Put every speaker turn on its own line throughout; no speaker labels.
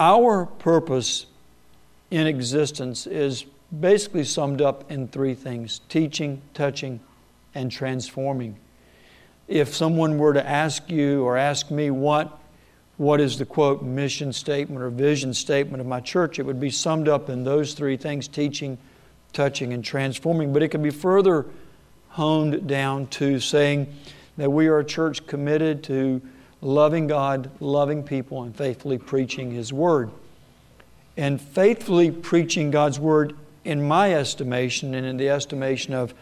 our purpose in existence is basically summed up in three things teaching, touching, and transforming. If someone were to ask you or ask me what, what is the quote mission statement or vision statement of my church, it would be summed up in those three things teaching, touching, and transforming. But it can be further honed down to saying that we are a church committed to loving God, loving people, and faithfully preaching His Word. And faithfully preaching God's Word, in my estimation and in the estimation of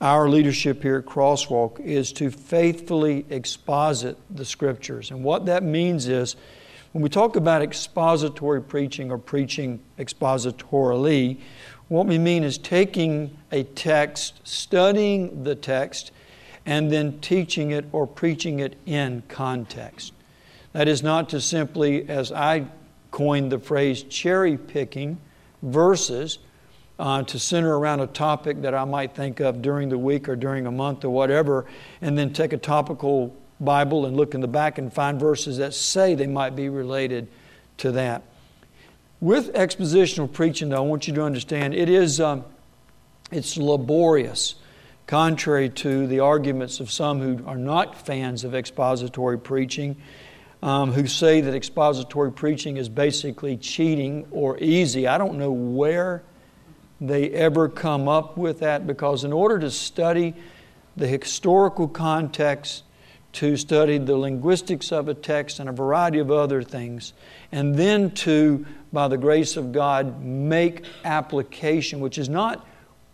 our leadership here at Crosswalk, is to faithfully exposit the Scriptures. And what that means is, when we talk about expository preaching or preaching expositorily, what we mean is taking a text, studying the text, and then teaching it or preaching it in context. That is not to simply, as I coined the phrase, cherry picking verses uh, to center around a topic that I might think of during the week or during a month or whatever, and then take a topical Bible and look in the back and find verses that say they might be related to that. With expositional preaching, though, I want you to understand it is um, it's laborious contrary to the arguments of some who are not fans of expository preaching, um, who say that expository preaching is basically cheating or easy. I don't know where they ever come up with that because, in order to study the historical context, to study the linguistics of a text and a variety of other things, and then to, by the grace of God, make application, which is not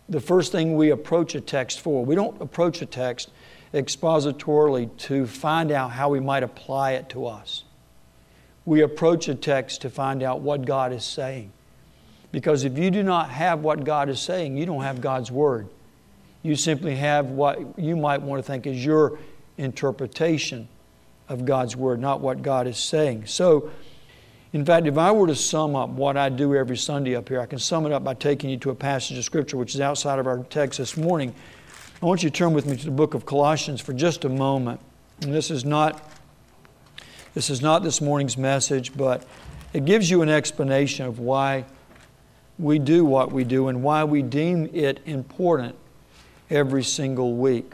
the first thing we approach a text for. We don't approach a text expositorily to find out how we might apply it to us. We approach a text to find out what God is saying. Because if you do not have what God is saying, you don't have God's Word. You simply have what you might want to think is your interpretation of God's Word, not what God is saying. So, in fact, if I were to sum up what I do every Sunday up here, I can sum it up by taking you to a passage of Scripture which is outside of our text this morning. I want you to turn with me to the book of Colossians for just a moment. And this is not this is not this morning's message, but it gives you an explanation of why we do what we do and why we deem it important every single week.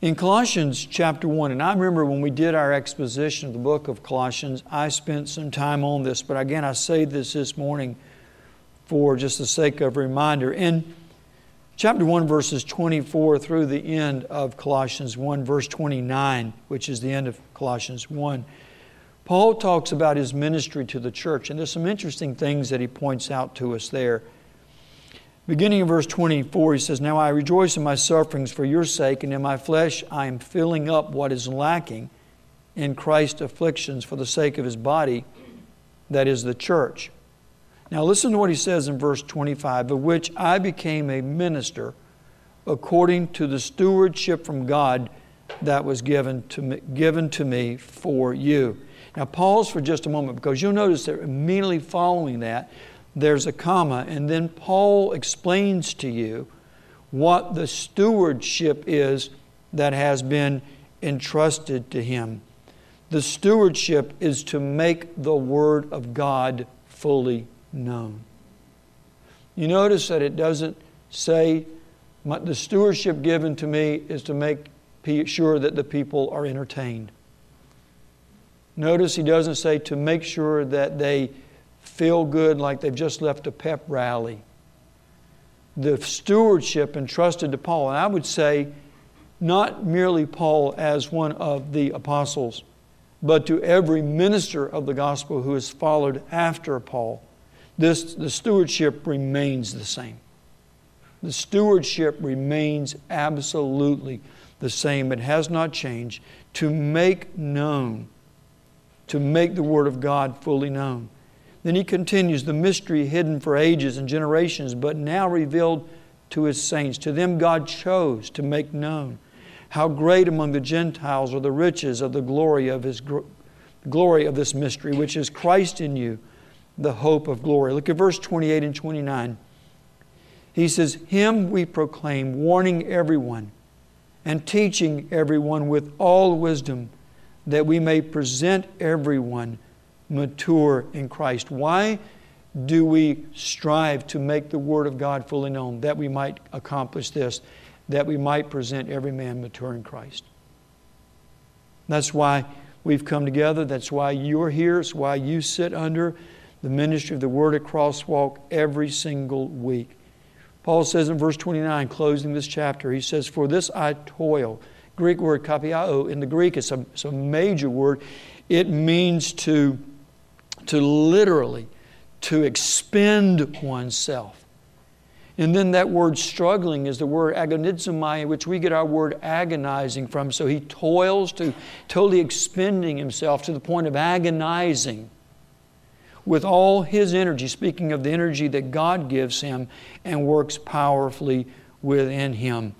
In Colossians chapter 1, and I remember when we did our exposition of the book of Colossians, I spent some time on this, but again, I say this this morning for just the sake of reminder. In chapter 1, verses 24 through the end of Colossians 1, verse 29, which is the end of Colossians 1, Paul talks about his ministry to the church, and there's some interesting things that he points out to us there. Beginning in verse 24, he says, Now I rejoice in my sufferings for your sake, and in my flesh I am filling up what is lacking in Christ's afflictions for the sake of his body, that is the church. Now listen to what he says in verse 25, of which I became a minister according to the stewardship from God that was given to me, given to me for you. Now pause for just a moment because you'll notice that immediately following that, there's a comma, and then Paul explains to you what the stewardship is that has been entrusted to him. The stewardship is to make the Word of God fully known. You notice that it doesn't say, the stewardship given to me is to make sure that the people are entertained. Notice he doesn't say to make sure that they feel good like they've just left a pep rally. The stewardship entrusted to Paul, and I would say not merely Paul as one of the apostles, but to every minister of the gospel who has followed after Paul, this, the stewardship remains the same. The stewardship remains absolutely the same. It has not changed. To make known, to make the Word of God fully known. Then he continues the mystery hidden for ages and generations, but now revealed to his saints. To them, God chose to make known how great among the Gentiles are the riches of the glory of his glory of this mystery, which is Christ in you, the hope of glory. Look at verse 28 and 29. He says, Him we proclaim, warning everyone and teaching everyone with all wisdom, that we may present everyone mature in Christ. Why do we strive to make the Word of God fully known? That we might accomplish this, that we might present every man mature in Christ. That's why we've come together. That's why you're here. It's why you sit under the ministry of the Word at Crosswalk every single week. Paul says in verse 29, closing this chapter, he says, For this I toil. Greek word kopiao, in the Greek, it's a, it's a major word. It means to, to literally, to expend oneself. And then that word struggling is the word agonizomai, which we get our word agonizing from. So he toils to totally expending himself to the point of agonizing with all his energy, speaking of the energy that God gives him and works powerfully within him.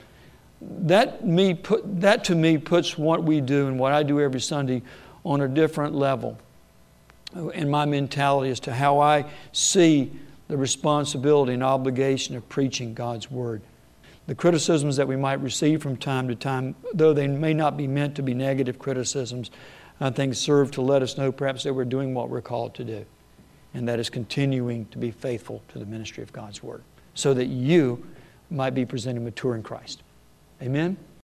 That, me put, that to me puts what we do and what I do every Sunday on a different level in my mentality as to how I see the responsibility and obligation of preaching God's Word. The criticisms that we might receive from time to time, though they may not be meant to be negative criticisms, I think serve to let us know perhaps that we're doing what we're called to do, and that is continuing to be faithful to the ministry of God's Word, so that you might be presented mature in Christ. Amen?